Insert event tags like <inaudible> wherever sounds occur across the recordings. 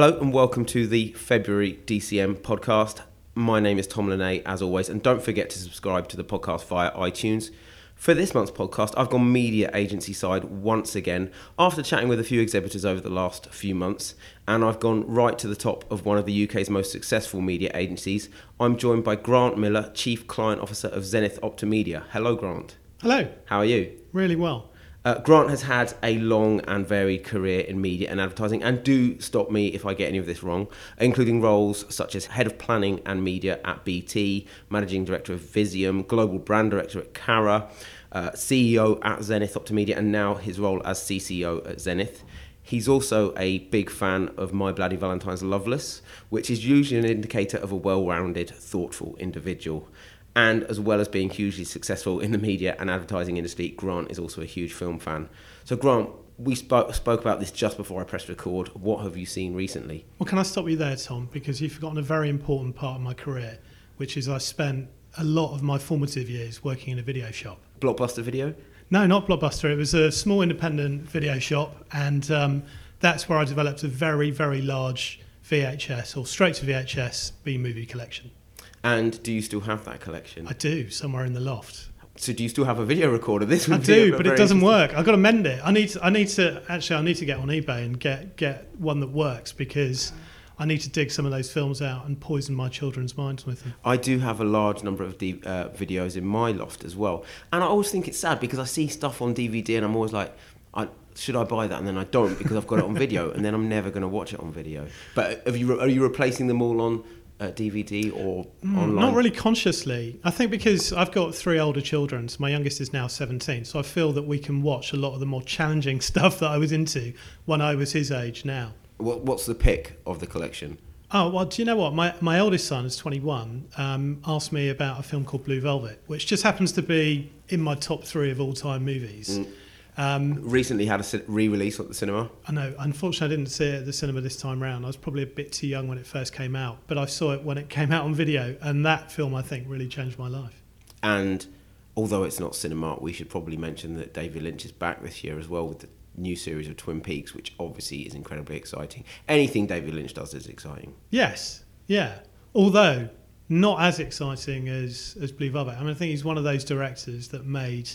Hello and welcome to the February DCM podcast. My name is Tom Lene, as always, and don't forget to subscribe to the podcast via iTunes. For this month's podcast, I've gone media agency side once again after chatting with a few exhibitors over the last few months, and I've gone right to the top of one of the UK's most successful media agencies. I'm joined by Grant Miller, Chief Client Officer of Zenith Optimedia. Hello, Grant. Hello. How are you? Really well. Uh, Grant has had a long and varied career in media and advertising, and do stop me if I get any of this wrong, including roles such as Head of Planning and Media at BT, Managing Director of Vizeum, Global Brand Director at Carat, uh, CEO at Zenith Optimedia, and now his role as CCO at Zenith. He's also a big fan of My Bloody Valentine's Loveless, which is usually an indicator of a well rounded, thoughtful individual. And as well as being hugely successful in the media and advertising industry, Grant is also a huge film fan. So, Grant, we spoke, spoke about this just before I pressed record. What have you seen recently? Well, can I stop you there, Tom? Because you've forgotten a very important part of my career, which is I spent a lot of my formative years working in a video shop. Blockbuster video? No, not Blockbuster. It was a small independent video shop, and um, that's where I developed a very, very large VHS or straight to VHS B movie collection. And do you still have that collection? I do, somewhere in the loft. So do you still have a video recorder? <laughs> This I do, but it doesn't work. I've got to mend it. I need to, I need to actually I need to get on eBay and get get one that works because I need to dig some of those films out and poison my children's minds with them. I do have a large number of D- uh, videos in my loft as well, and I always think it's sad because I see stuff on DVD and I'm always like, I, should I buy that? And then I don't because I've got it on video, and then I'm never going to watch it on video. But have you? Are you replacing them all on uh, DVD or online? Mm, Not really consciously. I think because I've got three older children. So my youngest is now 17. So I feel that we can watch a lot of the more challenging <laughs> stuff that I was into when I was his age now. What, what's the pick of the collection? Oh, well, do you know what? My, my eldest son is 21, um, asked me about a film called Blue Velvet, which just happens to be in my top three of all time movies. Mm. Um, Recently had a re-release at the cinema. I know, unfortunately, I didn't see it at the cinema this time round. I was probably a bit too young when it first came out, but I saw it when it came out on video, and that film, I think, really changed my life. And although it's not cinema, we should probably mention that David Lynch is back this year as well with the new series of Twin Peaks, which obviously is incredibly exciting. Anything David Lynch does is exciting. Yes, yeah. Although not as exciting as, as Blue Velvet. I mean, I think he's one of those directors that made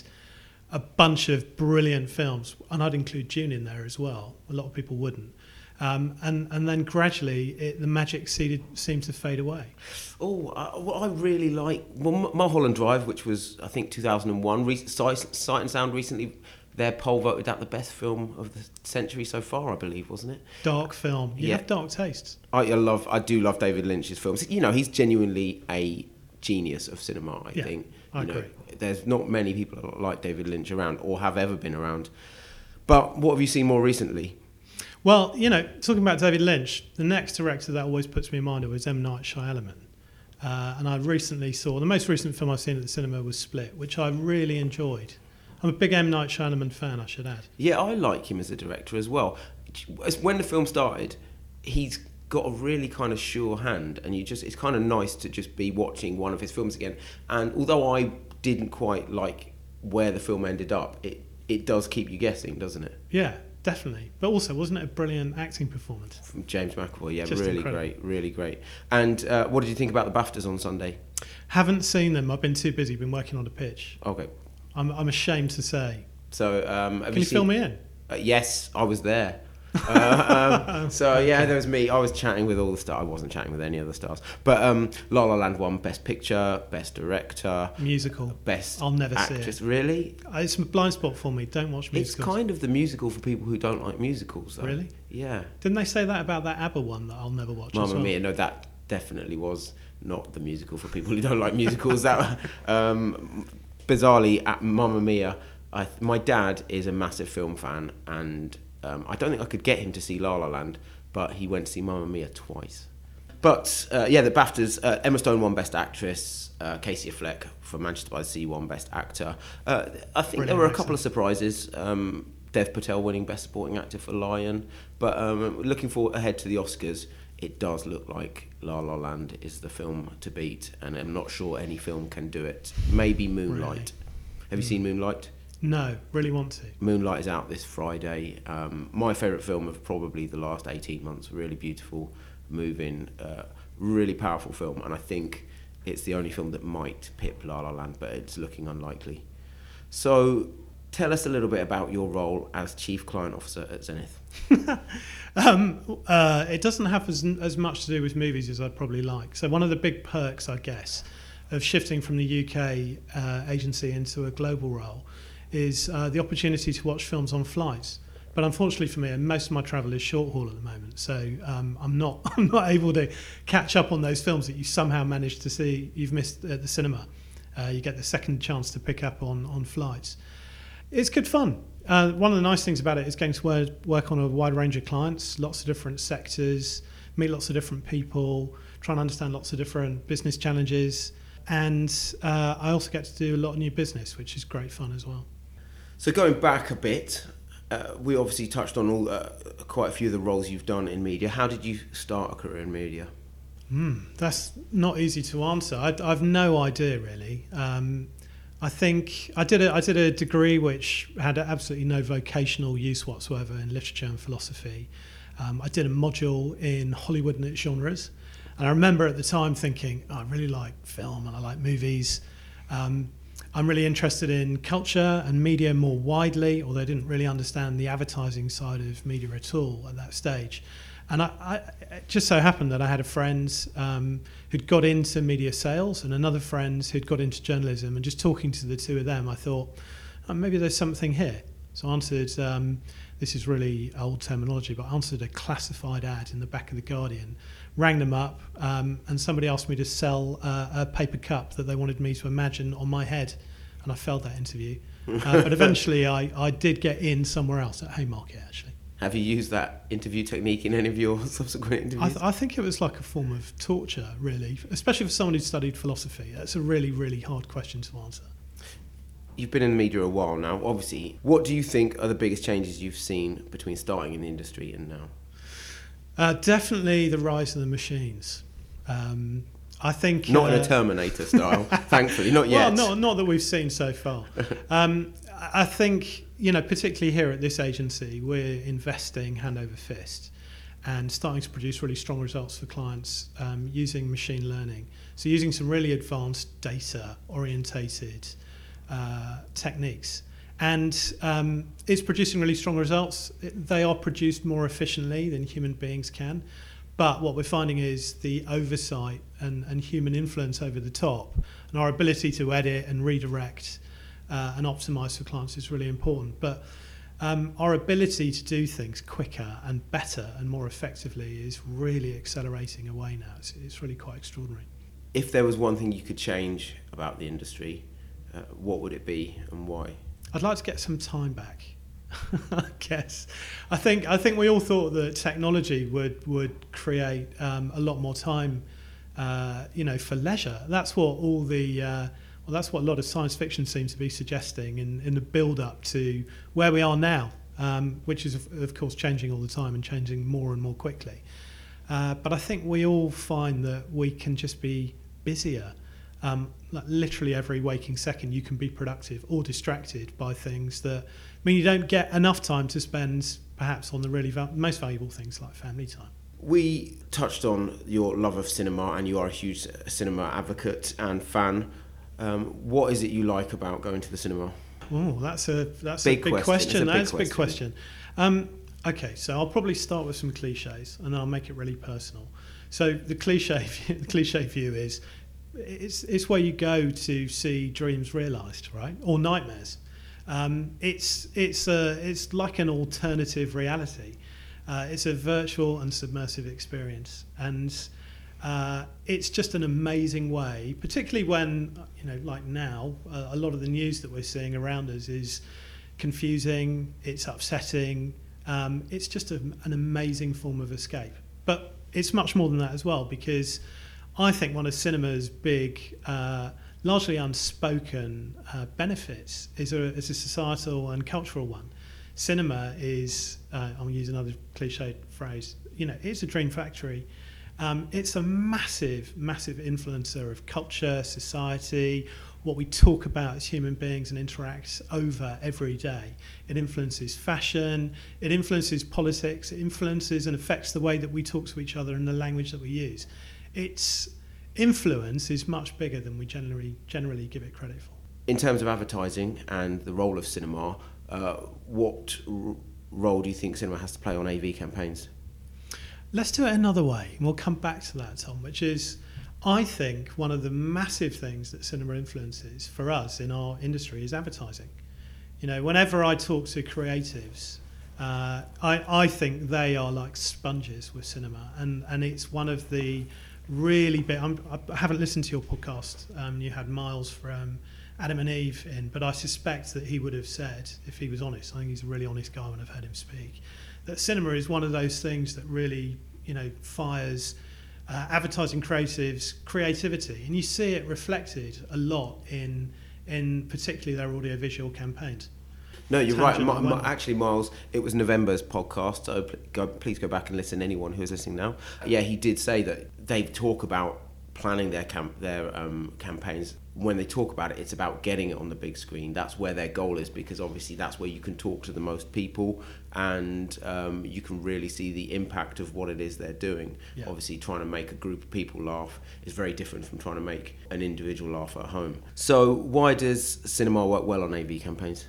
a bunch of brilliant films, and I'd include Dune in there as well. A lot of people wouldn't. Um, and, and then gradually, it, the magic seeded, seemed to fade away. Oh, uh, what I really like, well, Mulholland Drive, which was I think 2001. Re- Sight, Sight and Sound recently, their poll voted that the best film of the century so far, I believe, wasn't it? Dark film. You Yeah. have dark tastes. I, I love, I do love David Lynch's films. You know, he's genuinely a genius of cinema. I Yeah, think. I know, agree. There's not many people like David Lynch around, or have ever been around. But what have you seen more recently? Well, you know, talking about David Lynch, the next director that always puts me in mind of was M. Night Shyamalan. Uh, and I recently saw, the most recent film I've seen at the cinema was Split, which I really enjoyed. I'm a big M. Night Shyamalan fan, I should add. Yeah, I like him as a director as well. As- When the film started, he's got a really kind of sure hand, and you just it's kind of nice to just be watching one of his films again. And although I didn't quite like where the film ended up, it it does keep you guessing, doesn't it? Yeah, definitely. But also, wasn't it a brilliant acting performance? From James McAvoy, yeah, Just really incredible. great, really great. And uh, what did you think about the Baftas on Sunday? Haven't seen them. I've been too busy, been working on a pitch. Okay, I'm, I'm ashamed to say. so um, have Can you seen? fill me in? Uh, yes, I was there. Uh, um, <laughs> so yeah, there was me. I was chatting with all the stars. I wasn't chatting with any of the stars. But um, La La Land won Best Picture, Best Director, Musical. Best I'll never see Actress. it. Really? Uh, It's a blind spot for me. Don't watch musicals. It's kind of the musical for people who don't like musicals. Though. Really? Yeah. Didn't they say that about that ABBA one that I'll never watch? Mamma well? Mia. No, that definitely was not the musical for people who don't like musicals. that <laughs> um, bizarrely at Mamma Mia. I, my dad is a massive film fan, and um, I don't think I could get him to see La La Land, but he went to see Mamma Mia twice. But uh, yeah, the BAFTAs. Uh, Emma Stone won Best Actress. Uh, Casey Affleck for Manchester by the Sea won Best Actor. Uh, I think there were a couple of surprises. Um, Dev Patel winning Best Supporting Actor for Lion, but um, looking forward ahead to the Oscars, it does look like La La Land is the film to beat, and I'm not sure any film can do it. Maybe Moonlight. Really? Have you seen Moonlight? No, really want to. Moonlight is out this Friday. Um, my favourite film of probably the last 18 months. Really beautiful, moving, uh, really powerful film. And I think it's the only film that might pip La La Land, but it's looking unlikely. So tell us a little bit about your role as Chief Client Officer at Zenith. <laughs> um, uh, it doesn't have as, as much to do with movies as I'd probably like. So one of the big perks, I guess, of shifting from the UK uh, agency into a global role is uh, the opportunity to watch films on flights. But unfortunately for me, most of my travel is short haul at the moment, so um, I'm not <laughs> I'm not able to catch up on those films that you somehow managed to see you've missed at the cinema. Uh, you get the second chance to pick up on on flights. It's good fun. Uh, one of the nice things about it is getting to work, on a wide range of clients, lots of different sectors, meet lots of different people, try and understand lots of different business challenges, and uh, I also get to do a lot of new business, which is great fun as well. So going back a bit, uh, we obviously touched on all uh, quite a few of the roles you've done in media. How did you start a career in media? Mm, that's not easy to answer. I, have no idea really. Um, I think I did a I did a degree which had absolutely no vocational use whatsoever in literature and philosophy. Um, I did a module in Hollywood and its genres, and I remember at the time thinking, oh, I really like film and I like movies. Um, I'm really interested in culture and media more widely, although I didn't really understand the advertising side of media at all at that stage. And I, I, it just so happened that I had a friend um, who'd got into media sales and another friend who'd got into journalism. And just talking to the two of them, I thought, oh, maybe there's something here. So I answered, um, this is really old terminology, but I answered a classified ad in the back of The Guardian rang them up, um, and somebody asked me to sell uh, a paper cup that they wanted me to imagine on my head, and I failed that interview. <laughs> Uh, but eventually, I, I did get in somewhere else at Haymarket, actually. Have you used that interview technique in any of your <laughs> subsequent interviews? I, th- I think it was like a form of torture, really, especially for someone who studied philosophy. That's a really, really hard question to answer. You've been in the media a while now, obviously. What do you think are the biggest changes you've seen between starting in the industry and now? Uh, definitely the rise of the machines. Um, I think not uh, in a uh, Terminator style, <laughs> thankfully, not yet. Well, not not that we've seen so far. <laughs> Um, I think you know, particularly here at this agency, we're investing hand over fist and starting to produce really strong results for clients um, using machine learning. So using some really advanced data orientated uh, techniques and um, it's producing really strong results. They are produced more efficiently than human beings can. But what we're finding is the oversight and, and human influence over the top and our ability to edit and redirect uh, and optimize for clients is really important. But um, our ability to do things quicker and better and more effectively is really accelerating away now. It's, it's really quite extraordinary. If there was one thing you could change about the industry, uh, what would it be and why? I'd like to get some time back. <laughs> I guess. I think I think we all thought that technology would would create um, a lot more time, uh, you know, for leisure. That's what all the uh, well, that's what a lot of science fiction seems to be suggesting in, in the build up to where we are now, um, which is of, of, course changing all the time and changing more and more quickly. Uh, but I think we all find that we can just be busier um, like literally every waking second you can be productive or distracted by things that mean you don't get enough time to spend perhaps on the really val- most valuable things like family time. We touched on your love of cinema and you are a huge cinema advocate and fan. Um, what is it you like about going to the cinema? Oh, that's a that's big a big question. question. That's a big question. Um, okay, so I'll probably start with some cliches and then I'll make it really personal. So the cliche <laughs> the cliche view is it's it's where you go to see dreams realised, right, or nightmares. Um, it's it's a, it's like an alternative reality. Uh, it's a virtual and submersive experience, and uh, it's just an amazing way. Particularly when you know, like now, uh, a lot of the news that we're seeing around us is confusing. It's upsetting. Um, it's just a, an amazing form of escape. But it's much more than that as well because I think one of cinema's big, uh, largely unspoken uh, benefits is a, is a societal and cultural one. Cinema is, uh, I'll use another cliched phrase, you know, it's a dream factory. Um, it's a massive, massive influencer of culture, society, what we talk about as human beings and interact over every day. It influences fashion, it influences politics, it influences and affects the way that we talk to each other and the language that we use. Its influence is much bigger than we generally generally give it credit for. In terms of advertising and the role of cinema, uh, what r- role do you think cinema has to play on AV campaigns? Let's do it another way, and we'll come back to that, Tom, which is I think one of the massive things that cinema influences for us in our industry is advertising. You know, whenever I talk to creatives, uh, I, I think they are like sponges with cinema, and, and it's one of the really big. I'm, I haven't listened to your podcast. Um, you had Miles from Adam and Eve in, but I suspect that he would have said, if he was honest, I think he's a really honest guy when I've heard him speak, that cinema is one of those things that really, you know, fires uh, advertising creatives creativity, and you see it reflected a lot in in particularly their audiovisual campaigns. No, you're right. My, my, actually, Miles, it was November's podcast, so go, please go back and listen. Anyone who is listening now, yeah, he did say that they talk about planning their camp their um, campaigns when they talk about it it's about getting it on the big screen that's where their goal is because obviously that's where you can talk to the most people and um, you can really see the impact of what it is they're doing yeah. obviously trying to make a group of people laugh is very different from trying to make an individual laugh at home so why does cinema work well on AV campaigns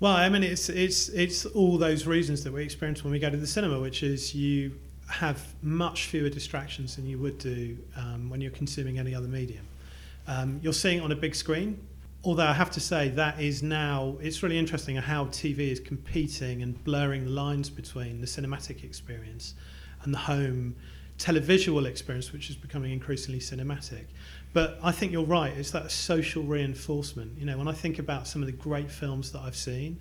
well I mean it's it's it's all those reasons that we experience when we go to the cinema which is you have much fewer distractions than you would do um, when you're consuming any other medium. Um, you're seeing it on a big screen, although I have to say that is now, it's really interesting how TV is competing and blurring the lines between the cinematic experience and the home televisual experience, which is becoming increasingly cinematic. But I think you're right, it's that social reinforcement. You know, when I think about some of the great films that I've seen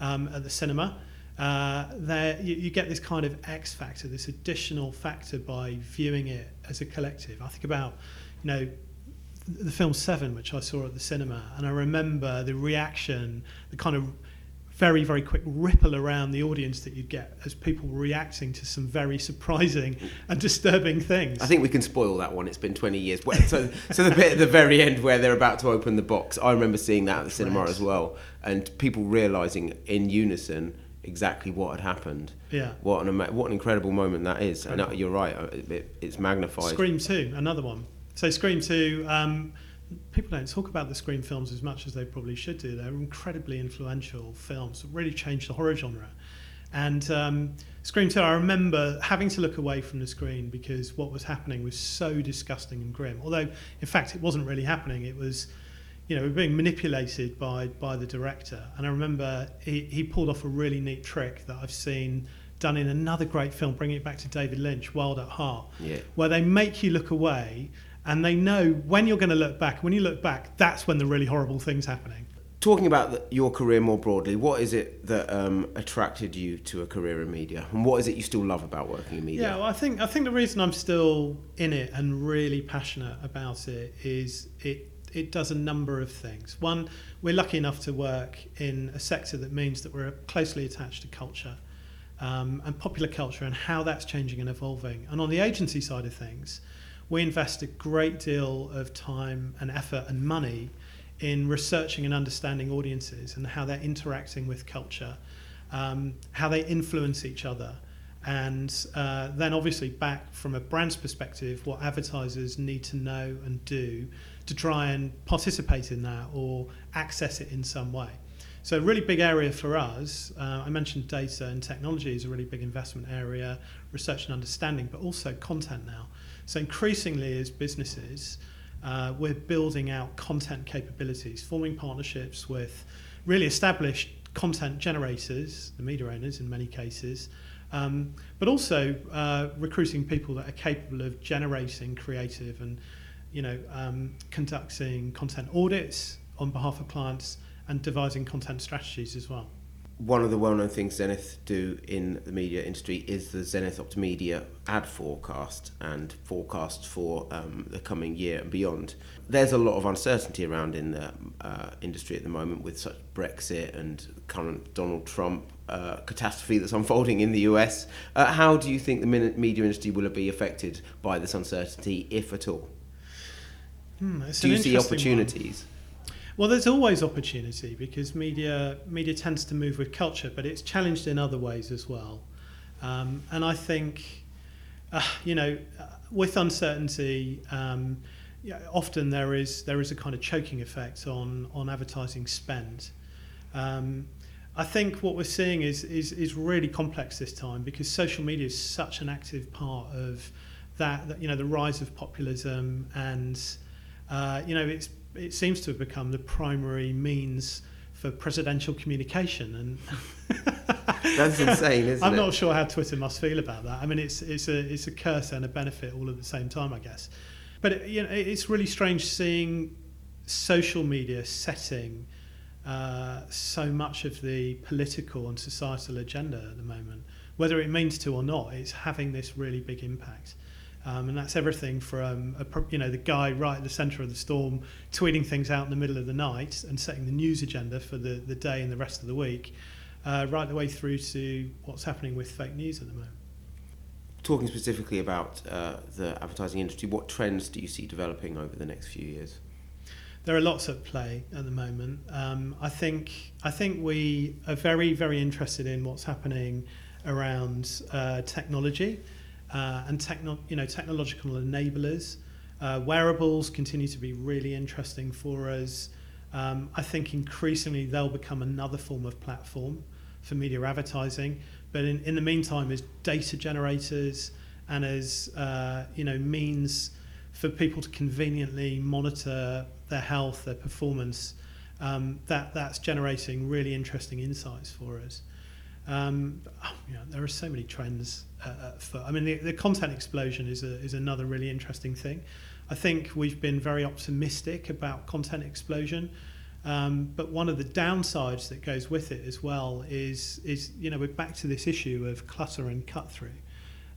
um, at the cinema, uh, there you, you, get this kind of X factor, this additional factor by viewing it as a collective. I think about, you know, the film Seven, which I saw at the cinema, and I remember the reaction, the kind of very, very quick ripple around the audience that you get as people reacting to some very surprising and disturbing things. I think we can spoil that one. It's been 20 years. So, so the bit at the very end where they're about to open the box, I remember seeing that at the cinema right. as well, and people realizing in unison exactly what had happened. Yeah. What an what an incredible moment that is. Incredible. And you're right, uh, it, it's magnified. Scream 2, another one. So Scream 2, um, people don't talk about the Scream films as much as they probably should do. They're incredibly influential films that really changed the horror genre. And um, Scream 2, I remember having to look away from the screen because what was happening was so disgusting and grim. Although, in fact, it wasn't really happening. It was you know, being manipulated by by the director. And I remember he, he pulled off a really neat trick that I've seen done in another great film, bringing it back to David Lynch, Wild at Heart, yeah. where they make you look away and they know when you're going to look back. When you look back, that's when the really horrible thing's happening. Talking about the, your career more broadly, what is it that um, attracted you to a career in media, and what is it you still love about working in media? Yeah, well, I think I think the reason I'm still in it and really passionate about it is it it does a number of things. One, we're lucky enough to work in a sector that means that we're closely attached to culture um, and popular culture and how that's changing and evolving. And on the agency side of things, we invest a great deal of time and effort and money in researching and understanding audiences and how they're interacting with culture, um, how they influence each other. And uh, then, obviously, back from a brand's perspective, what advertisers need to know and do to try and participate in that or access it in some way. So, a really big area for us, uh, I mentioned data and technology is a really big investment area, research and understanding, but also content now. So, increasingly, as businesses, uh, we're building out content capabilities, forming partnerships with really established content generators, the media owners in many cases, um, but also uh, recruiting people that are capable of generating creative and you know, um, conducting content audits on behalf of clients and devising content strategies as well. One of the well-known things Zenith do in the media industry is the Zenith Optimedia ad forecast and forecasts for um, the coming year and beyond. There's a lot of uncertainty around in the uh, industry at the moment with such Brexit and current Donald Trump uh, catastrophe that's unfolding in the US. Uh, how do you think the media industry will be affected by this uncertainty, if at all? Hmm, Do you see opportunities? Well, there's always opportunity because media media tends to move with culture, but it's challenged in other ways as well. Um, and I think, uh, you know, uh, with uncertainty, um, often there is there is a kind of choking effect on on advertising spend. Um, I think what we're seeing is, is is really complex this time because social media is such an active part of that. that you know, the rise of populism and uh, you know, it's it seems to have become the primary means for presidential communication and <laughs> that's insane isn't it? <laughs> I'm not sure how Twitter must feel about that. I mean it's it's a it's a curse and a benefit all at the same time I guess. But it, you know it's really strange seeing social media setting uh, so much of the political and societal agenda at the moment. Whether it means to or not it's having this really big impact um, and that's everything from a, you know the guy right at the centre of the storm tweeting things out in the middle of the night and setting the news agenda for the, the day and the rest of the week, uh, right the way through to what's happening with fake news at the moment. Talking specifically about uh, the advertising industry, what trends do you see developing over the next few years? There are lots at play at the moment. Um, I think I think we are very very interested in what's happening around uh, technology uh, and techno- you know, technological enablers. Uh, wearables continue to be really interesting for us. Um, I think increasingly they'll become another form of platform for media advertising. But in, in the meantime, as data generators and as uh, you know means for people to conveniently monitor their health, their performance, um, that that's generating really interesting insights for us. Um, oh, there are so many trends. Uh, uh, for, I mean, the, the content explosion is, a, is another really interesting thing. I think we've been very optimistic about content explosion. Um, but one of the downsides that goes with it as well is, is you know, we're back to this issue of clutter and cut through.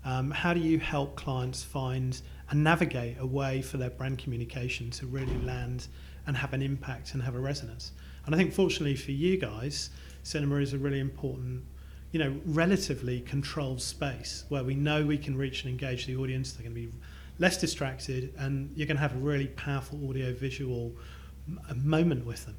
Um, how do you help clients find and navigate a way for their brand communication to really land and have an impact and have a resonance? And I think, fortunately for you guys, cinema is a really important you know, relatively controlled space where we know we can reach and engage the audience. They're going to be less distracted, and you're going to have a really powerful audio visual moment with them.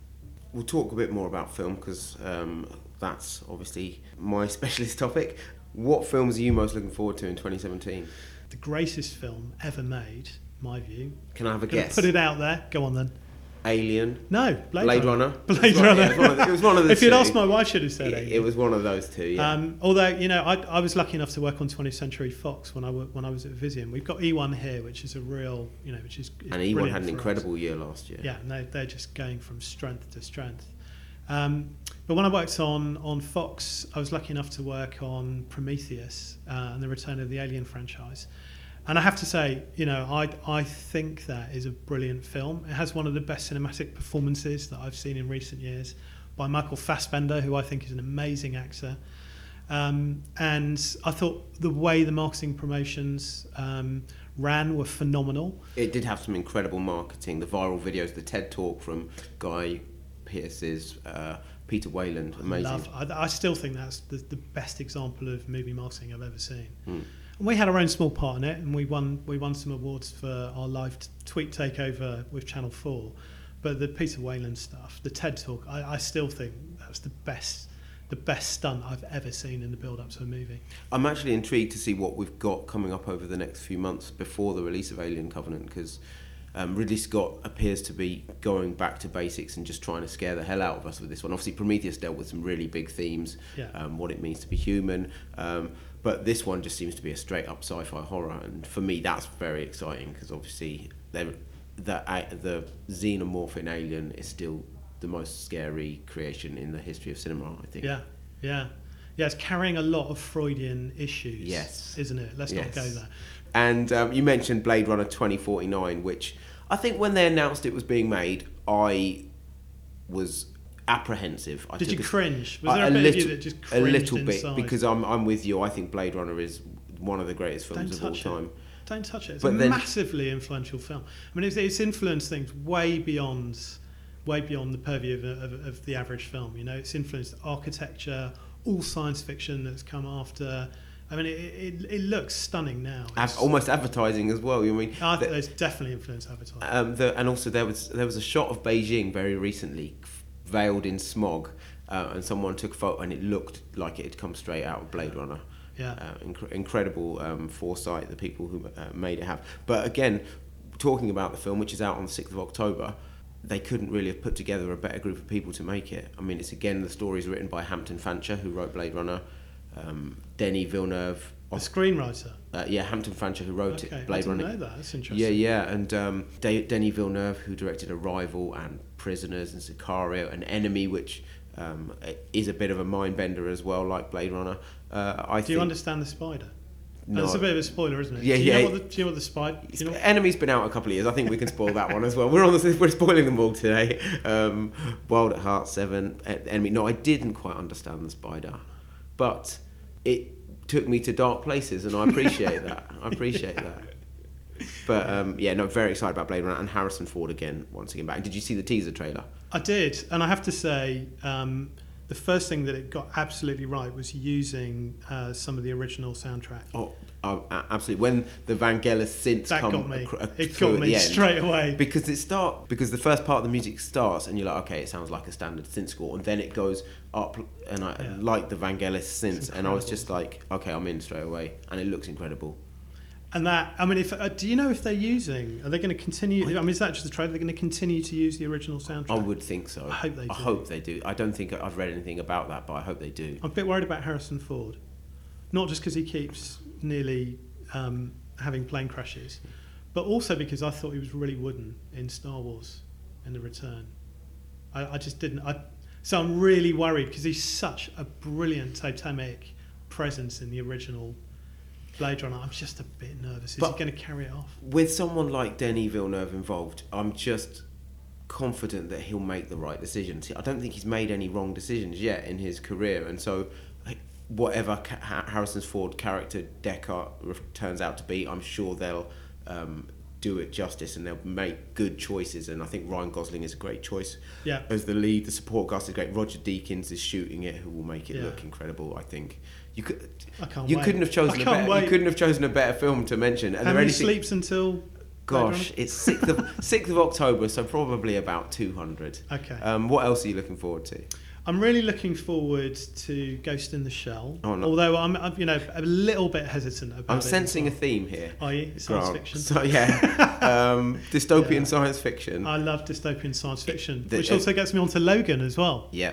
We'll talk a bit more about film because um, that's obviously my <laughs> specialist topic. What films are you most looking forward to in 2017? The greatest film ever made, my view. Can I have a guess? Put it out there. Go on then. Alien. No, Blade, Blade Runner. Runner. <laughs> Blade Runner. it, was it, was one of the if you'd asked my wife, should have said it. It was one of those two. Yeah. Um, although you know, I, I was lucky enough to work on 20th Century Fox when I when I was at Vision. We've got E1 here, which is a real, you know, which is, is and E1 had an incredible us. year last year. Yeah, and they, they're just going from strength to strength. Um, but when I worked on on Fox, I was lucky enough to work on Prometheus uh, and the return of the Alien franchise. And I have to say, you know, I, I think that is a brilliant film. It has one of the best cinematic performances that I've seen in recent years by Michael Fassbender, who I think is an amazing actor. Um, and I thought the way the marketing promotions um, ran were phenomenal. It did have some incredible marketing. The viral videos, the TED talk from Guy Pearce's uh, Peter Weyland, amazing. I, love, I, I, still think that's the, the best example of movie marketing I've ever seen. Mm. And we had our own small part in it, and we won we won some awards for our live tweet takeover with Channel Four. But the Peter Weyland stuff, the TED talk, I, I still think that's the best the best stunt I've ever seen in the build up to a movie. I'm actually intrigued to see what we've got coming up over the next few months before the release of Alien Covenant because um, Ridley Scott appears to be going back to basics and just trying to scare the hell out of us with this one. Obviously, Prometheus dealt with some really big themes, yeah. um, what it means to be human. Um, but this one just seems to be a straight up sci-fi horror, and for me, that's very exciting because obviously the the xenomorph in Alien is still the most scary creation in the history of cinema. I think. Yeah, yeah, yeah. It's carrying a lot of Freudian issues. Yes, isn't it? Let's yes. not go there. And um, you mentioned Blade Runner 2049, which I think when they announced it was being made, I was apprehensive. I Did you cringe? Was there a, a bit little, of you that just a little bit inside? because I'm I'm with you. I think Blade Runner is one of the greatest films Don't of all time. It. Don't touch it. It's but a then, massively influential film. I mean, it's, it's influenced things way beyond way beyond the purview of, of, of, the average film. You know, it's influenced architecture, all science fiction that's come after. I mean, it, it, it looks stunning now. It's- almost advertising as well. You mean I the- think there's definitely influence advertising. Um, the, and also there was there was a shot of Beijing very recently, veiled in smog, uh, and someone took a photo, and it looked like it had come straight out of Blade Runner. Yeah. Uh, inc- incredible um, foresight the people who uh, made it have. But again, talking about the film, which is out on the sixth of October. They couldn't really have put together a better group of people to make it. I mean, it's again the story's written by Hampton Fancher, who wrote Blade Runner, um, Denis Villeneuve, the screenwriter. uh, yeah, Hampton Fancher, who wrote Okay, it, I Blade didn't Runner. know that. That's interesting. Yeah, yeah, and um, De- Denis Villeneuve, who directed Arrival and Prisoners and Sicario and Enemy, which um, is a bit of a mind bender as well, like Blade Runner. Uh, I Do you understand the spider? No. That's a bit of a spoiler, isn't it? Yeah, do you yeah. Know what the, do you know what the spider? You know, Enemy's been out a couple of years. I think we can spoil that one as well. We're on the we're spoiling them all today. Um, Wild at Heart Seven, Enemy. No, I didn't quite understand the spider, but it took me to dark places, and I appreciate that. I appreciate that. But um, yeah, no, very excited about Blade Runner and Harrison Ford again, once again back. Did you see the teaser trailer? I did, and I have to say, um, the first thing that it got absolutely right was using uh, some of the original soundtrack. Oh, oh, absolutely. When the Vangelis synths That come got me. acro- It got me straight away. because it start because the first part of the music starts and you're like, okay, it sounds like a standard synth score, and then it goes up and I Yeah. like the Vangelis synths, and I was just like, okay, I'm in straight away, and it looks incredible. And that, I mean, if uh, do you know if they're using? Are they going to continue? I mean, is that just a trailer? They're going to continue to use the original soundtrack. I would think so. I hope they Do. I hope they do. I don't think I've read anything about that, but I hope they do. I'm a bit worried about Harrison Ford, not just because he keeps nearly um, having plane crashes, but also because I thought he was really wooden in Star Wars in The Return. I, I just didn't. I, so I'm really worried because he's such a brilliant totemic presence in the original Blade Runner. I'm just a bit nervous. Is But- he going to carry it off? With someone like Denis Villeneuve involved, I'm just confident that he'll make the right decisions. I don't think he's made any wrong decisions yet in his career, and so whatever Harrison Ford character Deckard turns out to be, I'm sure they'll um, do it justice and they'll make good choices. And I think Ryan Gosling is a great choice Yeah. as the lead. The support cast is great. Roger Deakins is shooting it, who will make it Yeah. look incredible. I think you could. I can't You wait. couldn't have chosen I a can't better. wait. You couldn't have chosen a better film to mention. Are How many anything- sleeps until? Gosh, it's sixth of <laughs> sixth of October, so probably about two hundred. Okay. Um, what else are you looking forward to? I'm really looking forward to Ghost in the Shell. Oh, no. Although I'm, I'm, you know, a little bit hesitant about I'm sensing a theme here. Are you? Science Grant. fiction. So yeah, <laughs> um, dystopian Yeah. science fiction. I love dystopian science fiction, The- which also gets me onto Logan as well. yeah,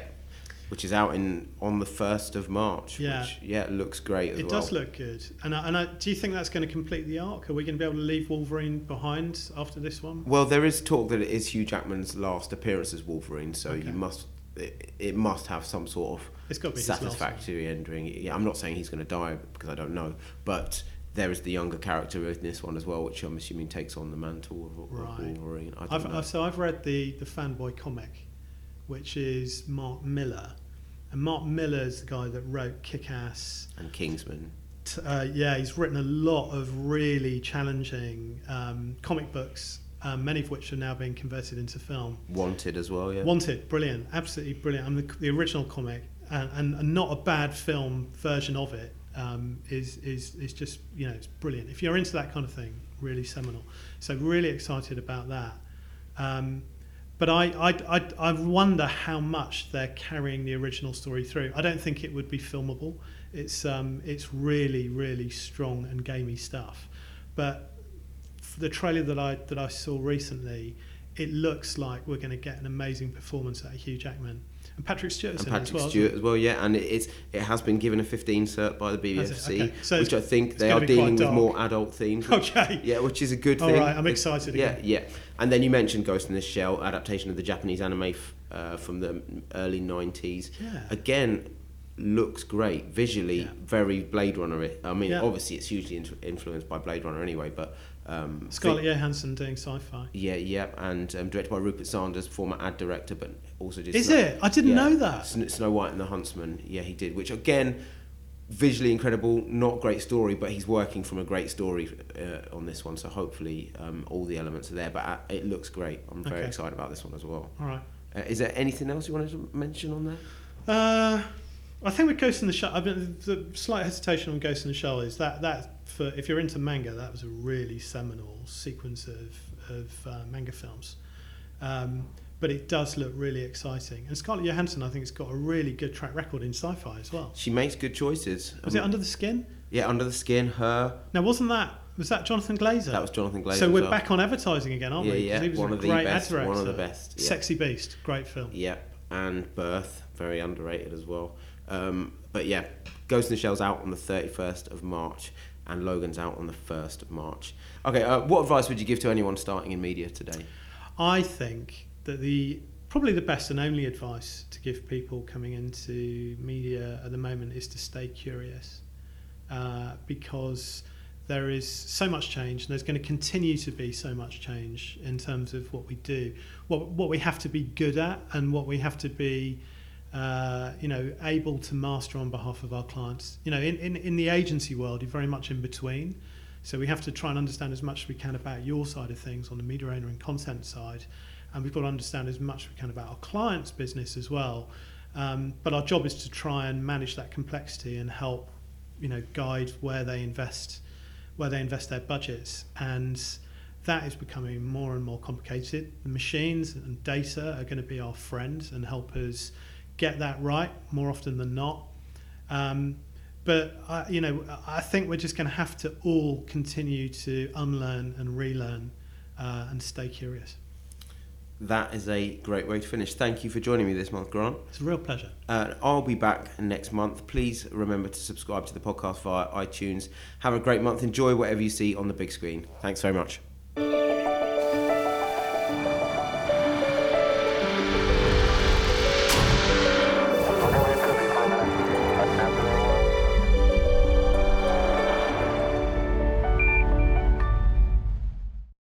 which is out in on the first of March. Yeah. which, yeah, looks great as It well. does look good. And, I, and I, do you think that's going to complete the arc? Are we going to be able to leave Wolverine behind after this one? Well, there is talk that it is Hugh Jackman's last appearance as Wolverine, so Okay. you must it, it must have some sort of It's got to be his last one. satisfactory ending. Yeah, I'm not saying he's going to die because I don't know, but there is the younger character in this one as well, which I'm assuming takes on the mantle of, of Right. Wolverine. I don't I've, know. I've, so I've read the, the fanboy comic, which is Mark Millar. And Mark Millar is the guy that wrote Kick Ass. and Kingsman. T- Uh, yeah, he's written a lot of really challenging um, comic books, um, many of which are now being converted into film. Wanted as well, yeah. Wanted, brilliant, absolutely brilliant. And the, the original comic, and, and, and not a bad film version of it, um, is is is just you know it's brilliant. If you're into that kind of thing, really seminal. So really excited about that. But I, I, I, I wonder how much they're carrying the original story through. I don't think it would be filmable. It's um, it's really really strong and gamey stuff. But the trailer that I that I saw recently, it looks like we're going to get an amazing performance out of Hugh Jackman and Patrick Stewart's and Patrick as well. Stewart as well, yeah, and it- it's it has been given a 15 cert by the? BBFC, Okay. So which I think they are dealing with more adult themes. which- Okay. Yeah, which is a good All thing. right, I'm excited Yeah, again. yeah. And then you mentioned Ghost in the Shell, adaptation of the Japanese anime f- uh, from the early 90s. Yeah. Again, looks great. Visually, Yeah. very Blade Runner. I mean, Yeah. obviously, it's hugely in- influenced by Blade Runner anyway, but. Um, Scarlett Johansson doing sci-fi. Yeah, yeah, and um, directed by Rupert Sanders, former ad director, but also did. Is Snow- it? I didn't know that. Sn- Snow White and the Huntsman. Yeah, he did. Which again, visually incredible. Not great story, but he's working from a great story uh, on this one. So hopefully, um, all the elements are there. But uh, it looks great. I'm very Okay. excited about this one as well. All right. Uh, is there anything else you wanted to mention on there? Uh, I think with Ghost in the Shell, I mean, the slight hesitation on Ghost in the Shell is that that for if you're into manga, that was a really seminal sequence of of uh, manga films. Um, but it does look really exciting. And Scarlett Johansson, I think, has got a really good track record in sci-fi as well. She makes good choices. Was it Under the Skin? Yeah, Under the Skin. Her. Now, wasn't that was that Jonathan Glazer? That was Jonathan Glazer. So we're well. back on advertising again, aren't yeah, we? Yeah, he was one a of the great best. ad One of the best. Yeah. Sexy Beast, great film. Yep, and Birth, very underrated as well. Um, but yeah, Ghost in the Shell's out on the 31st of March, and Logan's out on the 1st of March. Okay, uh, what advice would you give to anyone starting in media today? I think that the probably the best and only advice to give people coming into media at the moment is to stay curious, uh, because there is so much change, and there's going to continue to be so much change in terms of what we do, what what we have to be good at, and what we have to be. Uh, you know, able to master on behalf of our clients. You know, in, in, in the agency world, you're very much in between. So we have to try and understand as much as we can about your side of things on the media owner and content side, and we've got to understand as much as we can about our clients' business as well. Um, but our job is to try and manage that complexity and help, you know, guide where they invest, where they invest their budgets, and that is becoming more and more complicated. The machines and data are going to be our friends and help us get that right more often than not. Um, but I, you know, I think we're just going to have to all continue to unlearn and relearn uh, and stay curious. That is a great way to finish. Thank you for joining me this month, Grant. It's a real pleasure. Uh, I'll be back next month. Please remember to subscribe to the podcast via iTunes. Have a great month. Enjoy whatever you see on the big screen. Thanks very much.